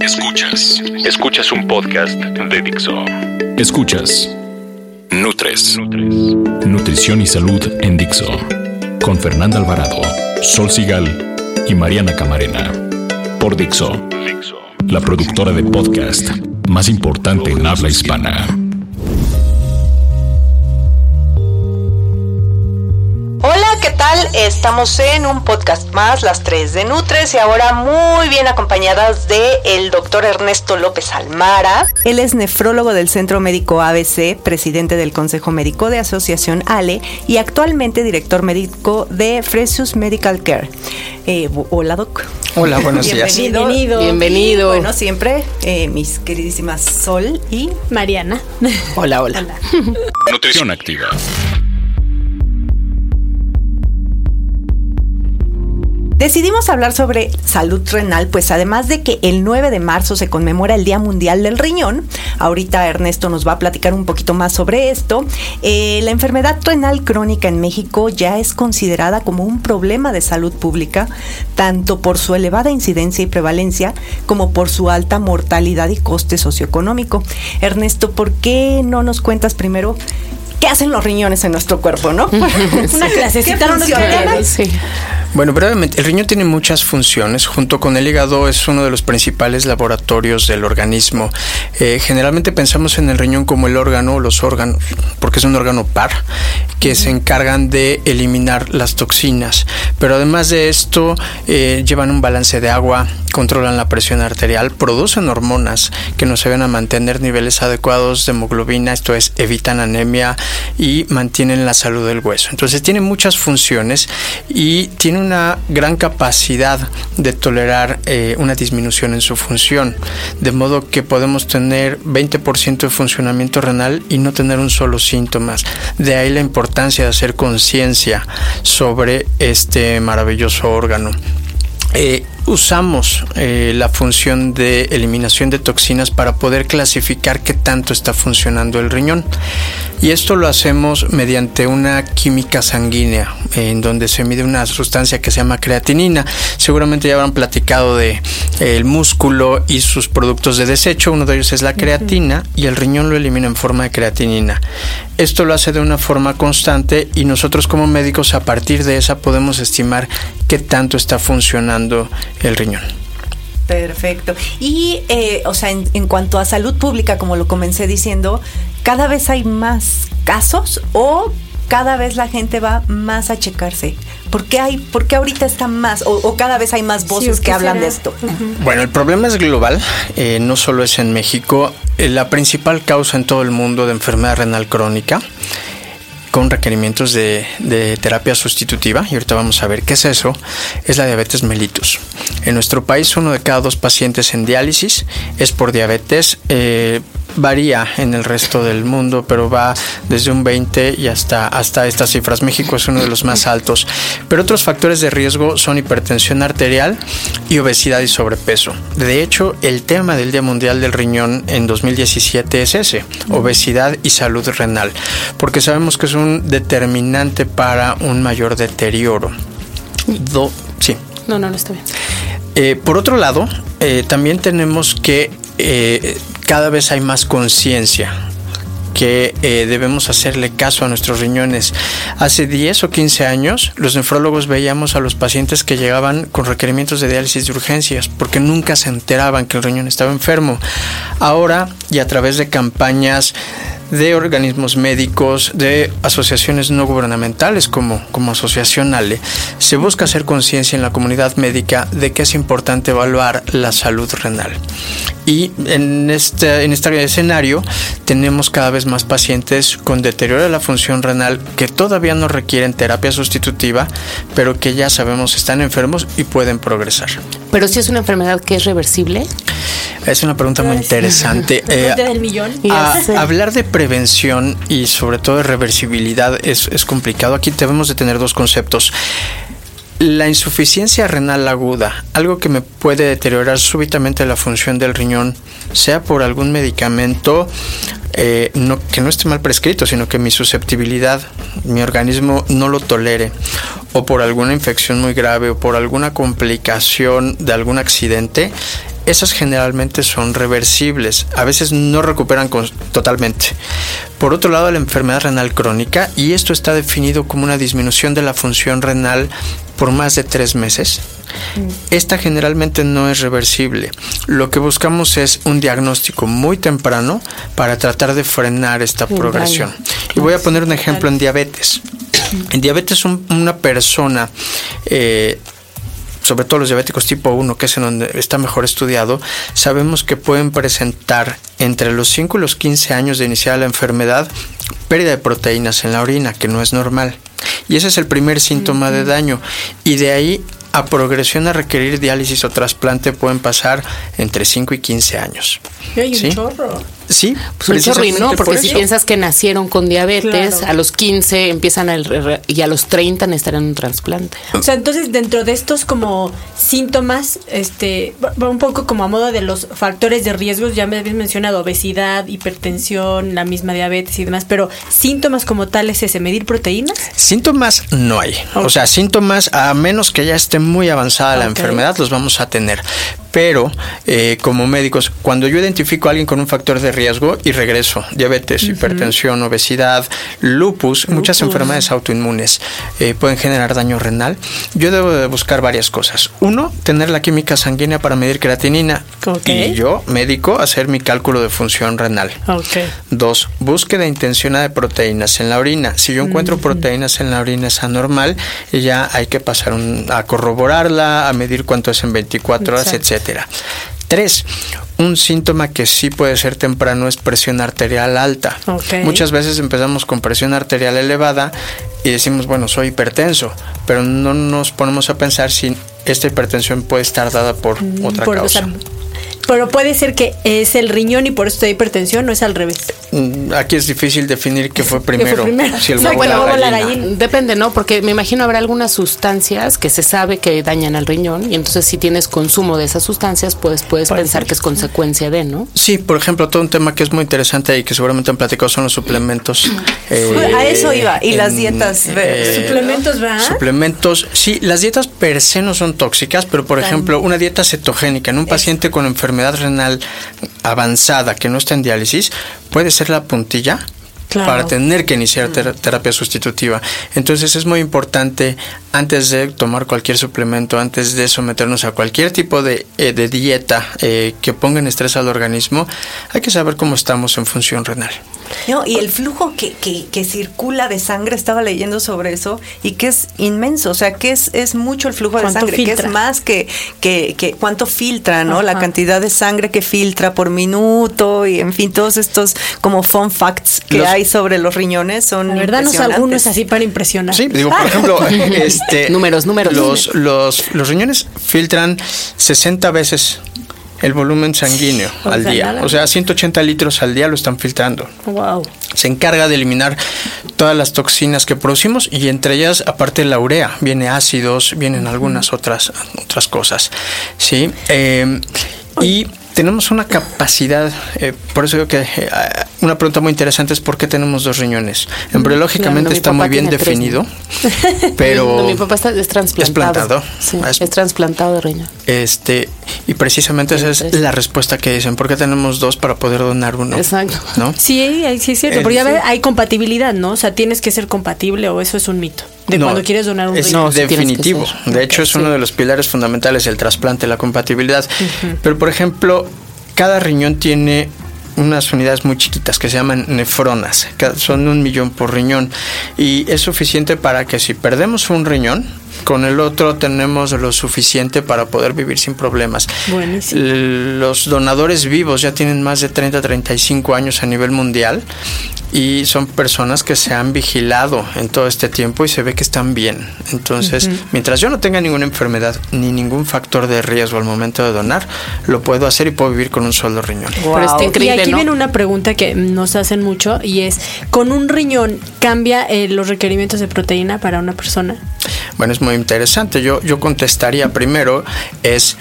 Escuchas. Escuchas un podcast de Dixo. Escuchas. Nutres. Nutrición y salud en Dixo. Con Fernanda Alvarado, Sol Sigal y Mariana Camarena. Por Dixo. La productora de podcast más importante en habla hispana. Estamos en un podcast más, las 3 de Nutres, y ahora muy bien acompañadas de el doctor Ernesto López Almara. Él es nefrólogo del Centro Médico ABC, presidente del Consejo Médico de Asociación ALE y actualmente director médico de Fresus Medical Care. Eh, hola, doc. Hola, buenos días. Bienvenido. Bienvenido. Bueno, siempre eh, mis queridísimas Sol y Mariana. Hola, hola. Nutrición activa. Decidimos hablar sobre salud renal, pues además de que el 9 de marzo se conmemora el Día Mundial del Riñón, ahorita Ernesto nos va a platicar un poquito más sobre esto, eh, la enfermedad renal crónica en México ya es considerada como un problema de salud pública, tanto por su elevada incidencia y prevalencia como por su alta mortalidad y coste socioeconómico. Ernesto, ¿por qué no nos cuentas primero qué hacen los riñones en nuestro cuerpo, no? Una clasecita nos. Sí. Bueno, brevemente, el riñón tiene muchas funciones. Junto con el hígado es uno de los principales laboratorios del organismo. Eh, generalmente pensamos en el riñón como el órgano, los órganos, porque es un órgano par, que se encargan de eliminar las toxinas. Pero además de esto, eh, llevan un balance de agua, controlan la presión arterial, producen hormonas que nos ayudan a mantener niveles adecuados de hemoglobina, esto es, evitan anemia y mantienen la salud del hueso. Entonces tiene muchas funciones y tiene una gran capacidad de tolerar eh, una disminución en su función, de modo que podemos tener 20% de funcionamiento renal y no tener un solo síntoma. De ahí la importancia de hacer conciencia sobre este maravilloso órgano. Eh, usamos eh, la función de eliminación de toxinas para poder clasificar qué tanto está funcionando el riñón. Y esto lo hacemos mediante una química sanguínea, en donde se mide una sustancia que se llama creatinina. Seguramente ya habrán platicado de eh, el músculo y sus productos de desecho. Uno de ellos es la creatina y el riñón lo elimina en forma de creatinina. Esto lo hace de una forma constante y nosotros como médicos a partir de esa podemos estimar qué tanto está funcionando el riñón. Perfecto. Y, eh, o sea, en, en, cuanto a salud pública, como lo comencé diciendo, cada vez hay más casos o cada vez la gente va más a checarse. ¿Por qué, hay, por qué ahorita está más o, o cada vez hay más voces sí, que hablan será? de esto? Uh -huh. Bueno, el problema es global, eh, no solo es en México. Eh, la principal causa en todo el mundo de enfermedad renal crónica con requerimientos de, terapia sustitutiva, y ahorita vamos a ver qué es eso, es la diabetes mellitus. En nuestro país uno de cada dos pacientes en diálisis es por diabetes. Eh, varía en el resto del mundo, pero va desde un 20 y hasta, hasta estas cifras. México es uno de los más altos. Pero otros factores de riesgo son hipertensión arterial y obesidad y sobrepeso. De hecho, el tema del Día Mundial del Riñón en 2017 es ese, obesidad y salud renal, porque sabemos que es un determinante para un mayor deterioro. Do, sí. No, no, no está bien. Eh, por otro lado, eh, también tenemos que eh, cada vez hay más conciencia que eh, debemos hacerle caso a nuestros riñones. Hace 10 o 15 años los nefrólogos veíamos a los pacientes que llegaban con requerimientos de diálisis de urgencias porque nunca se enteraban que el riñón estaba enfermo. Ahora y a través de campañas de organismos médicos, de asociaciones no gubernamentales como, como Asociación ALE, se busca hacer conciencia en la comunidad médica de que es importante evaluar la salud renal. Y en este, en este escenario tenemos cada vez más pacientes con deterioro de la función renal que todavía no requieren terapia sustitutiva, pero que ya sabemos están enfermos y pueden progresar. Pero si es una enfermedad que es reversible. Es una pregunta muy interesante. Eh, del millón. hablar de prevención y sobre todo de reversibilidad es, es complicado. Aquí debemos de tener dos conceptos. La insuficiencia renal aguda, algo que me puede deteriorar súbitamente la función del riñón, sea por algún medicamento eh, no, que no esté mal prescrito, sino que mi susceptibilidad, mi organismo no lo tolere, o por alguna infección muy grave, o por alguna complicación de algún accidente, esas generalmente son reversibles, a veces no recuperan totalmente. Por otro lado, la enfermedad renal crónica, y esto está definido como una disminución de la función renal por más de tres meses, mm. esta generalmente no es reversible. Lo que buscamos es un diagnóstico muy temprano para tratar de frenar esta progresión. Y voy a poner un ejemplo en diabetes. En diabetes una persona eh, sobre todo los diabéticos tipo 1, que es en donde está mejor estudiado, sabemos que pueden presentar entre los 5 y los 15 años de iniciar la enfermedad pérdida de proteínas en la orina, que no es normal. Y ese es el primer síntoma de daño. Y de ahí a progresión a requerir diálisis o trasplante pueden pasar entre 5 y 15 años. hay un chorro. Sí, pues ¿no? Porque si piensas que nacieron con diabetes, a los 15 empiezan a, y a los 30 necesitarán un trasplante. O sea, entonces dentro de estos como síntomas, este, va un poco como a modo de los factores de riesgos, ya me habías mencionado obesidad, hipertensión, la misma diabetes y demás, pero síntomas como tales ese, medir proteínas. Síntomas no hay. O sea, síntomas a menos que ya esté muy avanzada la enfermedad los vamos a tener. Pero eh, como médicos, cuando yo identifico a alguien con un factor de riesgo y regreso, diabetes, hipertensión, obesidad, lupus, muchas enfermedades autoinmunes eh, pueden generar daño renal, yo debo de buscar varias cosas. Uno, tener la química sanguínea para medir creatinina. Y yo, médico, hacer mi cálculo de función renal. Dos, búsqueda intencionada de proteínas en la orina. Si yo encuentro proteínas en la orina es anormal y ya hay que pasar a corroborarla, a medir cuánto es en 24 horas, etcétera. Tres, un síntoma que sí puede ser temprano es presión arterial alta. Muchas veces empezamos con presión arterial elevada y decimos, bueno, soy hipertenso, pero no nos ponemos a pensar si esta hipertensión puede estar dada por mm, otra causa. Pero puede ser que es el riñón y por eso hay hipertensión, no es al revés. Mm, aquí es difícil definir qué fue primero. Si el Depende, ¿no? Porque me imagino habrá algunas sustancias que se sabe que dañan al riñón y entonces si tienes consumo de esas sustancias, pues puedes pensar que es consecuencia de, ¿no? Sí, por ejemplo, todo un tema que es muy interesante y que seguramente han platicado son los suplementos. Eh, a eso iba. Y las dietas. Eh, suplementos, ¿verdad? Suplementos. Sí, las dietas per se no son tóxicas, pero por ejemplo, una dieta cetogénica en un paciente con enfermedad renal avanzada que no está en diálisis, puede ser la puntilla para tener que iniciar terapia sustitutiva. Entonces es muy importante antes de tomar cualquier suplemento, antes de someternos a cualquier tipo de, eh, dieta eh, que ponga en estrés al organismo, hay que saber cómo estamos en función renal. No, y el flujo que, que, circula de sangre, estaba leyendo sobre eso, y que es inmenso, o sea, que es, es mucho el flujo de sangre, que es más que, que, que cuánto filtra, ¿no? La cantidad de sangre que filtra por minuto, y en fin, todos estos como fun facts que hay sobre los riñones son. La verdad, no algunos así para impresionar. Sí, digo, por ejemplo, este, números, números. Los, los, los riñones filtran 60 veces el volumen sanguíneo al día. O sea, 180 litros al día lo están filtrando. Wow. Se encarga de eliminar todas las toxinas que producimos y entre ellas, aparte la urea, viene ácidos, vienen algunas otras, otras cosas. ¿sí? Eh, y tenemos una capacidad, eh, por eso digo que eh, una pregunta muy interesante es por qué tenemos dos riñones. Embriológicamente está muy bien definido, pero mi papá está, es trasplantado. Es, trasplantado de riñón. Este, y precisamente esa es la respuesta que dicen, ¿por qué tenemos dos para poder donar uno? Exacto. ¿No? Sí, sí es cierto, porque ya hay compatibilidad, ¿no? O sea, tienes que ser compatible o eso es un mito. De cuando quieres donar un riñón. No, definitivo. De hecho, es uno de los pilares fundamentales el trasplante, la compatibilidad. Pero, por ejemplo, cada riñón tiene unas unidades muy chiquitas que se llaman nefronas, que son un millón por riñón. Y es suficiente para que si perdemos un riñón, con el otro tenemos lo suficiente para poder vivir sin problemas. Los donadores vivos ya tienen más de 30, 35 años a nivel mundial y son personas que se han vigilado en todo este tiempo y se ve que están bien. Entonces, mientras yo no tenga ninguna enfermedad ni ningún factor de riesgo al momento de donar, lo puedo hacer y puedo vivir con un solo riñón. y aquí viene una pregunta que nos hacen mucho y es, ¿con un riñón cambia eh, los requerimientos de proteína para una persona? Bueno, es muy interesante. Yo, yo contestaría primero es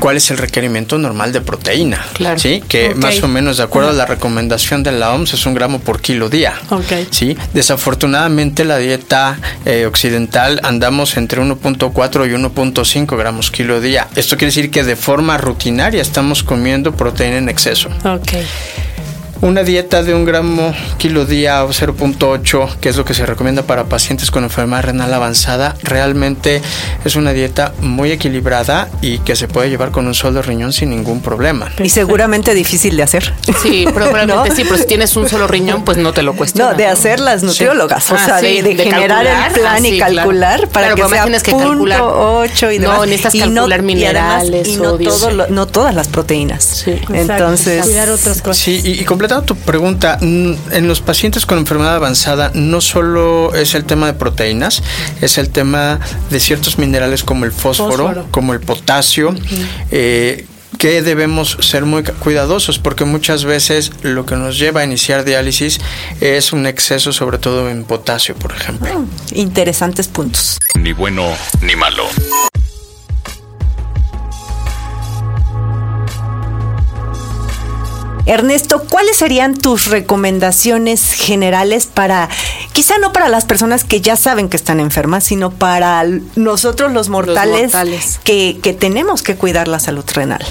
cuál es el requerimiento normal de proteína. Claro. ¿sí? Que más o menos, de acuerdo a la recomendación de la OMS, es un gramo por kilo día. Okay. ¿sí? Desafortunadamente, la dieta eh, occidental andamos entre 1.4 y 1.5 gramos kilo día. Esto quiere decir que de forma rutinaria estamos comiendo proteína en exceso. Okay. Una dieta de un gramo kilo día o 0.8, que es lo que se recomienda para pacientes con enfermedad renal avanzada, realmente es una dieta muy equilibrada y que se puede llevar con un solo riñón sin ningún problema. Y seguramente difícil de hacer. Sí, probablemente sí, pero si tienes un solo riñón, pues no te lo cuestionas. No, de hacer las nutriólogas, o ah, sea, de, generar el plan y ah, calcular para que sea que calcular. 8 y demás. No, necesitas calcular minerales, y, no, no todas las proteínas. Sí, Entonces, cuidar otras cosas. Sí, y, y tu pregunta, en los pacientes con enfermedad avanzada no solo es el tema de proteínas, es el tema de ciertos minerales como el fósforo, como el potasio. Eh, que debemos ser muy cuidadosos porque muchas veces lo que nos lleva a iniciar diálisis es un exceso sobre todo en potasio, por ejemplo. Mm, interesantes puntos. Ni bueno ni malo. Ernesto, ¿cuáles serían tus recomendaciones generales para, quizá no para las personas que ya saben que están enfermas, sino para nosotros los mortales, Que, que tenemos que cuidar la salud renal?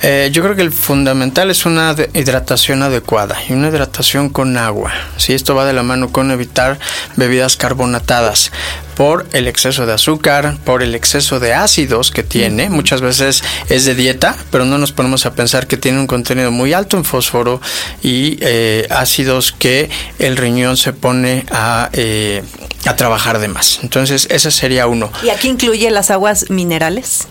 Eh, yo creo que el fundamental es una hidratación adecuada y una hidratación con agua. Si esto va de la mano con evitar bebidas carbonatadas por el exceso de azúcar, por el exceso de ácidos que tiene. Muchas veces es de dieta, pero no nos ponemos a pensar que tiene un contenido muy alto en fósforo y eh, ácidos que el riñón se pone a, eh, a trabajar de más. Entonces, ese sería uno. ¿Y aquí incluye las aguas minerales?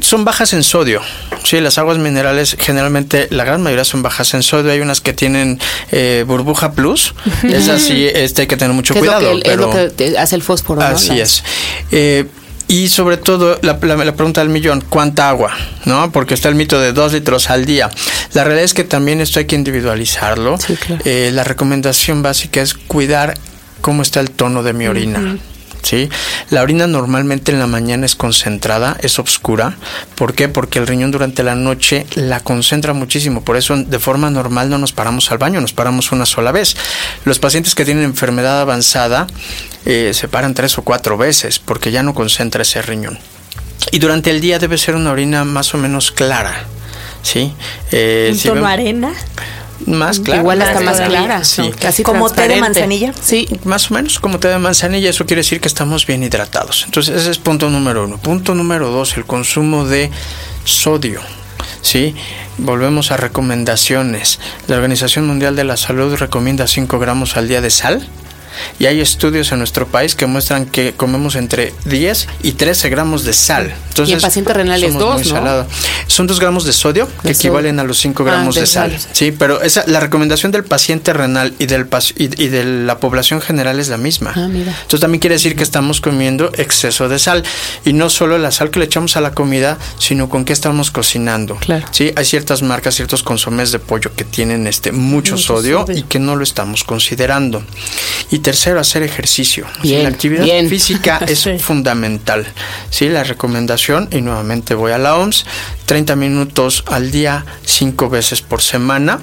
Son bajas en sodio. Sí, las aguas minerales generalmente, la gran mayoría son bajas en sodio. Hay unas que tienen eh, burbuja plus. Es así, este hay que tener mucho cuidado. Es lo que, hace el fósforo. Así es. Eh, y sobre todo, la, pregunta del millón, ¿cuánta agua? ¿No? Porque está el mito de dos litros al día. La realidad es que también esto hay que individualizarlo. Eh, la recomendación básica es cuidar cómo está el tono de mi orina. ¿Sí? La orina normalmente en la mañana es concentrada, es oscura. ¿Por qué? Porque el riñón durante la noche la concentra muchísimo. Por eso de forma normal no nos paramos al baño, nos paramos una sola vez. Los pacientes que tienen enfermedad avanzada eh, se paran tres o cuatro veces porque ya no concentra ese riñón. Y durante el día debe ser una orina más o menos clara. ¿Sí? Eh, ¿Un tono arena? Más clara. Igual hasta más clara. Sí. Casi como té de manzanilla. Sí, más o menos como té de manzanilla. Eso quiere decir que estamos bien hidratados. Entonces, ese es punto número uno. Punto número dos, el consumo de sodio. ¿sí? Volvemos a recomendaciones. La Organización Mundial de la Salud recomienda 5 gramos al día de sal y hay estudios en nuestro país que muestran que comemos entre 10 y 13 gramos de sal. Entonces, y el paciente renal es 2, ¿no? Son 2 gramos de sodio que equivalen a los 5 ah, gramos de, sal. Sí, pero esa, la recomendación del paciente renal y, del, y, de la población general es la misma. Ah, mira. Entonces también quiere decir que estamos comiendo exceso de sal. Y no solo la sal que le echamos a la comida, sino con qué estamos cocinando. Claro. Sí, hay ciertas marcas, ciertos consomés de pollo que tienen este mucho, sodio, y que no lo estamos considerando. Y tercero, hacer ejercicio. la actividad física es fundamental. ¿sí? La recomendación, y nuevamente voy a la OMS, 30 minutos al día, 5 veces por semana.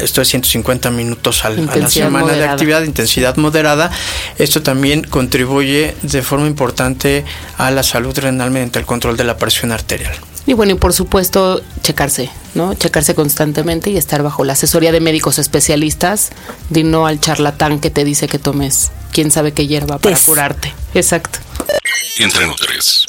Esto es 150 minutos a la semana de actividad, intensidad moderada. Esto también contribuye de forma importante a la salud renal mediante el control de la presión arterial. Y bueno, y por supuesto, checarse, ¿no? Checarse constantemente y estar bajo la asesoría de médicos especialistas, de no al charlatán que te dice que tomes quién sabe qué hierba para curarte. Exacto. Entre tres.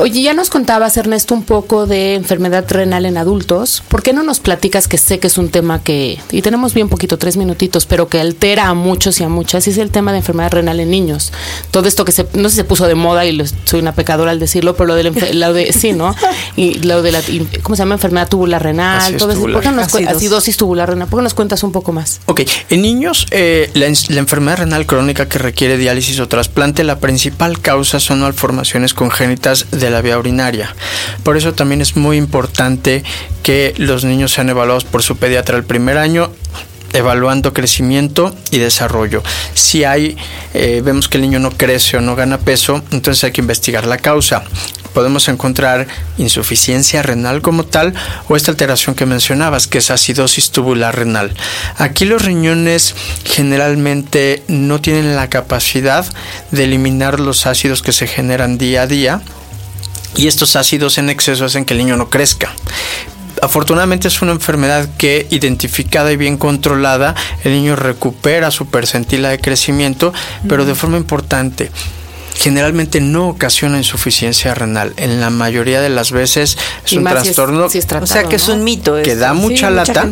Oye, ya nos contabas, Ernesto, un poco de enfermedad renal en adultos. ¿Por qué no nos platicas que sé que es un tema que, y tenemos bien poquito, tres minutitos, pero que altera a muchos y a muchas, y es el tema de enfermedad renal en niños? Todo esto que se, no sé si se puso de moda y soy una pecadora al decirlo, pero lo de, la, de sí, ¿no? Y lo de la, ¿cómo se llama? Enfermedad tubular renal, todo eso. ¿Por qué nos acidosis tubular renal? ¿Por qué nos cuentas un poco más? Ok, en niños, eh, la, la enfermedad renal crónica que requiere diálisis o trasplante, la principal causa son malformaciones congénitas de la vía urinaria. Por eso también es muy importante que los niños sean evaluados por su pediatra el primer año evaluando crecimiento y desarrollo. Si hay, eh, vemos que el niño no crece o no gana peso, entonces hay que investigar la causa. Podemos encontrar insuficiencia renal como tal o esta alteración que mencionabas, que es acidosis tubular renal. Aquí los riñones generalmente no tienen la capacidad de eliminar los ácidos que se generan día a día y estos ácidos en exceso hacen que el niño no crezca. Afortunadamente es una enfermedad que identificada y bien controlada, el niño recupera su percentila de crecimiento, pero de forma importante generalmente no ocasiona insuficiencia renal. En la mayoría de las veces es un trastorno. o sea que es un mito. Que da mucha lata,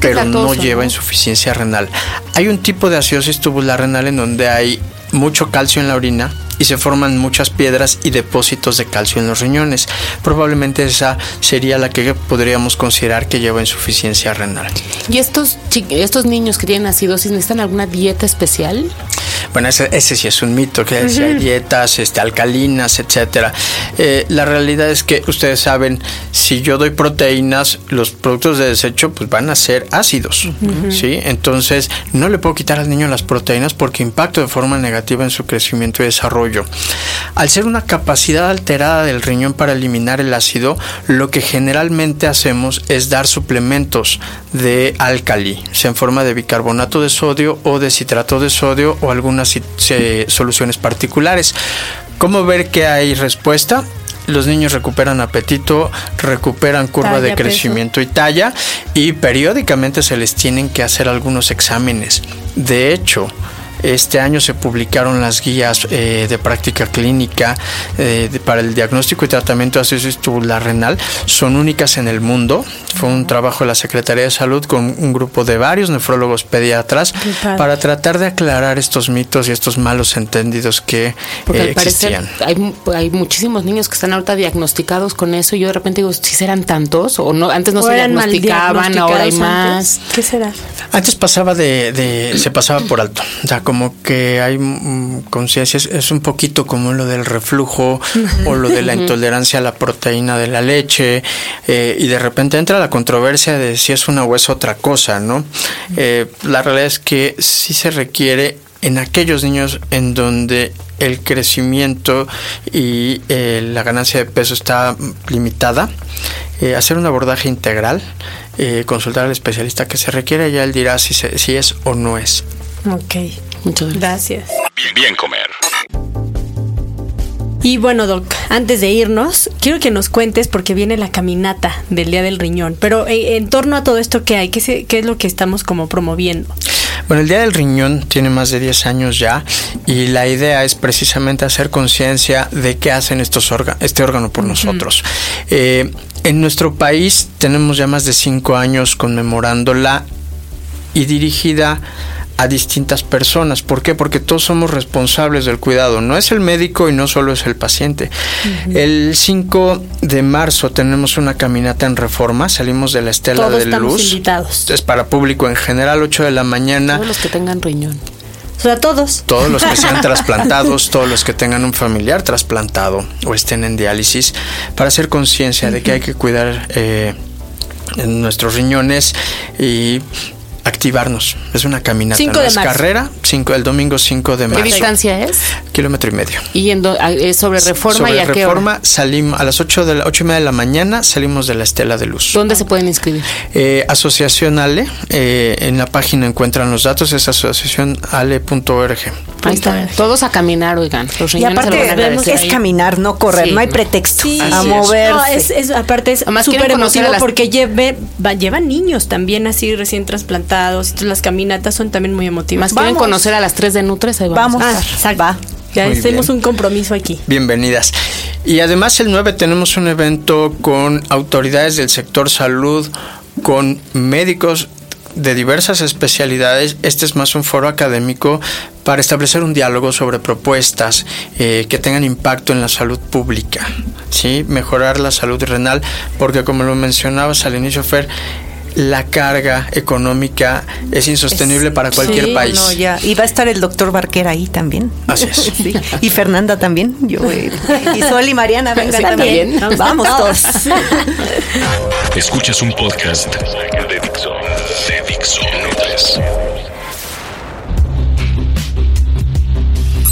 pero no lleva insuficiencia renal. Hay un tipo de acidosis tubular renal en donde hay mucho calcio en la orina y se forman muchas piedras y depósitos de calcio en los riñones. Probablemente esa sería la que podríamos considerar que lleva insuficiencia renal. ¿Y estos, estos niños que tienen acidosis necesitan alguna dieta especial? Bueno, ese, sí es un mito, que hay dietas este, alcalinas, etcétera. Eh, la realidad es que ustedes saben, si yo doy proteínas, los productos de desecho pues van a ser ácidos, ¿sí? Entonces, no le puedo quitar al niño las proteínas porque impacto de forma negativa en su crecimiento y desarrollo. Al ser una capacidad alterada del riñón para eliminar el ácido, lo que generalmente hacemos es dar suplementos de álcali, sea en forma de bicarbonato de sodio o de citrato de sodio o alguna soluciones particulares. ¿Cómo ver que hay respuesta? los niños recuperan apetito, recuperan curva de crecimiento y talla y periódicamente se les tienen que hacer algunos exámenes. De hecho, este año se publicaron las guías eh, de práctica clínica eh, para el diagnóstico y tratamiento de acidosis tubular renal. Son únicas en el mundo. Fue un trabajo de la Secretaría de Salud con un grupo de varios nefrólogos pediatras para tratar de aclarar estos mitos y estos malos entendidos que eh, existían. Hay, hay, muchísimos niños que están ahorita diagnosticados con eso y yo de repente digo, si serán tantos o no antes no se diagnosticaban, ahora hay más. ¿Qué será? Antes pasaba de, se pasaba por alto. O sea, como que hay mm, conciencia, es, un poquito como lo del reflujo o lo de la intolerancia a la proteína de la leche eh, y de repente entra la controversia de si es una o es otra cosa, ¿no? Eh, la realidad es que sí se requiere en aquellos niños en donde el crecimiento y eh, la ganancia de peso está limitada, hacer un abordaje integral, consultar al especialista que se requiere, ya él dirá si, si es o no es. Ok. Muchas gracias. Bien comer. Y bueno, Doc, antes de irnos, quiero que nos cuentes, porque viene la caminata del Día del Riñón, pero eh, en torno a todo esto que hay, ¿qué, qué es lo que estamos como promoviendo? Bueno, el Día del Riñón tiene más de 10 años ya y la idea es precisamente hacer conciencia de qué hacen estos este órgano por nosotros. Eh, en nuestro país tenemos ya más de 5 años conmemorándola y dirigida a distintas personas. ¿Por qué? Porque todos somos responsables del cuidado. No es el médico y no solo es el paciente. El 5 de marzo tenemos una caminata en reforma. Salimos de la Estela de Luz. Invitados. Es para público en general, 8 de la mañana. Todos los que tengan riñón. O sea, todos. Todos los que sean trasplantados, todos los que tengan un familiar trasplantado o estén en diálisis, para hacer conciencia de que hay que cuidar eh, nuestros riñones y activarnos. Es una caminata. Cinco de es carrera, cinco, el domingo 5 de marzo. ¿Qué distancia es? Kilómetro y medio. ¿Y en es sobre reforma y a qué reforma salimos a las 8 de la ocho y media de la mañana salimos de la Estela de Luz. ¿Dónde se pueden inscribir? Eh, Asociación Ale, eh, en la página encuentran los datos, es asociacionale.org. Ahí está. Todos a caminar, oigan. Los y aparte es caminar, no correr, no hay pretexto a moverse. es, aparte es súper emotivo porque lleve, llevan niños también así recién trasplantados. Entonces las caminatas son también muy emotivas. Más quieren conocer a las tres de Nutres, ahí vamos. vamos. Ah, va. Ya hacemos un compromiso aquí. Bienvenidas. Y además el 9 tenemos un evento con autoridades del sector salud, con médicos de diversas especialidades. Este es más un foro académico para establecer un diálogo sobre propuestas eh, que tengan impacto en la salud pública, ¿sí? mejorar la salud renal, porque como lo mencionabas al inicio, Fer, la carga económica es insostenible para cualquier país. Y va a estar el doctor Barquera ahí también. Así es. Y Fernanda también. Yo, eh, y Sol y Mariana vengan también. Vamos todos. Escuchas un podcast de Dixon. De Dixon.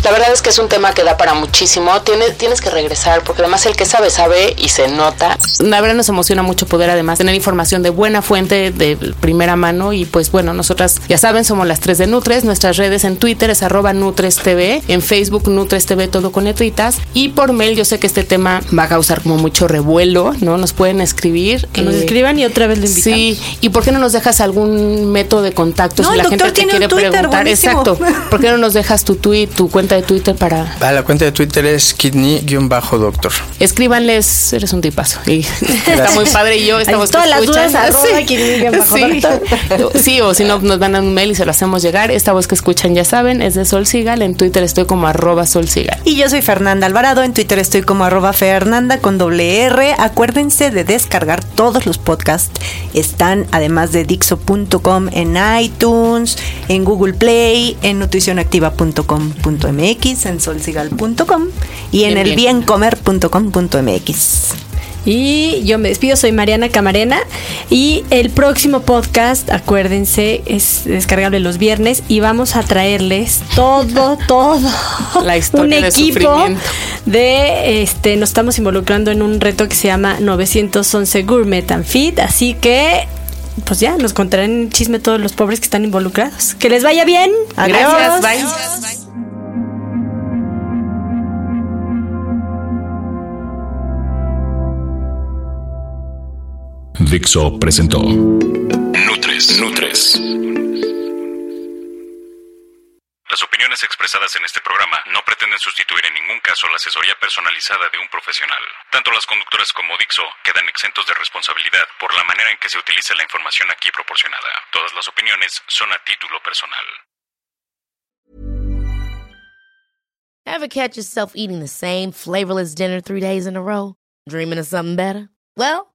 La verdad es que es un tema que da para muchísimo. Tienes, tienes que regresar, porque además el que sabe, sabe y se nota. La verdad nos emociona mucho poder además tener información de buena fuente, de primera mano. Y pues bueno, nosotras ya saben, somos las tres de Nutres. Nuestras redes en Twitter es arroba Nutres TV, en Facebook Nutres TV, todo con letritas. Y por mail, yo sé que este tema va a causar como mucho revuelo, ¿no? Nos pueden escribir. Que nos eh, escriban y otra vez les invitamos. Sí, ¿y por qué no nos dejas algún método de contacto si la gente te quiere preguntar? Exacto. ¿Por qué no nos dejas tu tweet, tu cuenta de Twitter para...? Ah, la cuenta de Twitter es kidney-doctor. Escríbanles, eres un tipazo. Y está muy padre y yo estamos Todas las dudas, sí. sí. o si no, nos mandan un mail y se lo hacemos llegar. Esta voz que escuchan, ya saben, es de Sol Sigal. En Twitter estoy como arroba Sol Sigal. Y yo soy Fernanda Alvarado. En Twitter estoy como arroba Fernanda con doble R. Acuérdense de descargar todos los podcasts. Están además de Dixo.com en iTunes, en Google Play, en nutricionactiva.com.mx en solsigal.com y en elbiencomer.com.mx. Y yo me despido, soy Mariana Camarena. Y el próximo podcast, acuérdense, es descargable los viernes y vamos a traerles todo, todo. La historia un equipo de, este, nos estamos involucrando en un reto que se llama 911 Gourmet and Fit. Así que pues ya nos contarán chisme todos los pobres que están involucrados. Que les vaya bien. Gracias. Bye. Dixo presentó Nutres. Nutres. Las opiniones expresadas en este programa no pretenden sustituir en ningún caso la asesoría personalizada de un profesional. Tanto las conductoras como Dixo quedan exentos de responsabilidad por la manera en que se utiliza la información aquí proporcionada. Todas las opiniones son a título personal. Ever catch yourself eating the same flavorless dinner three days in a row? Dreaming of something better? Well,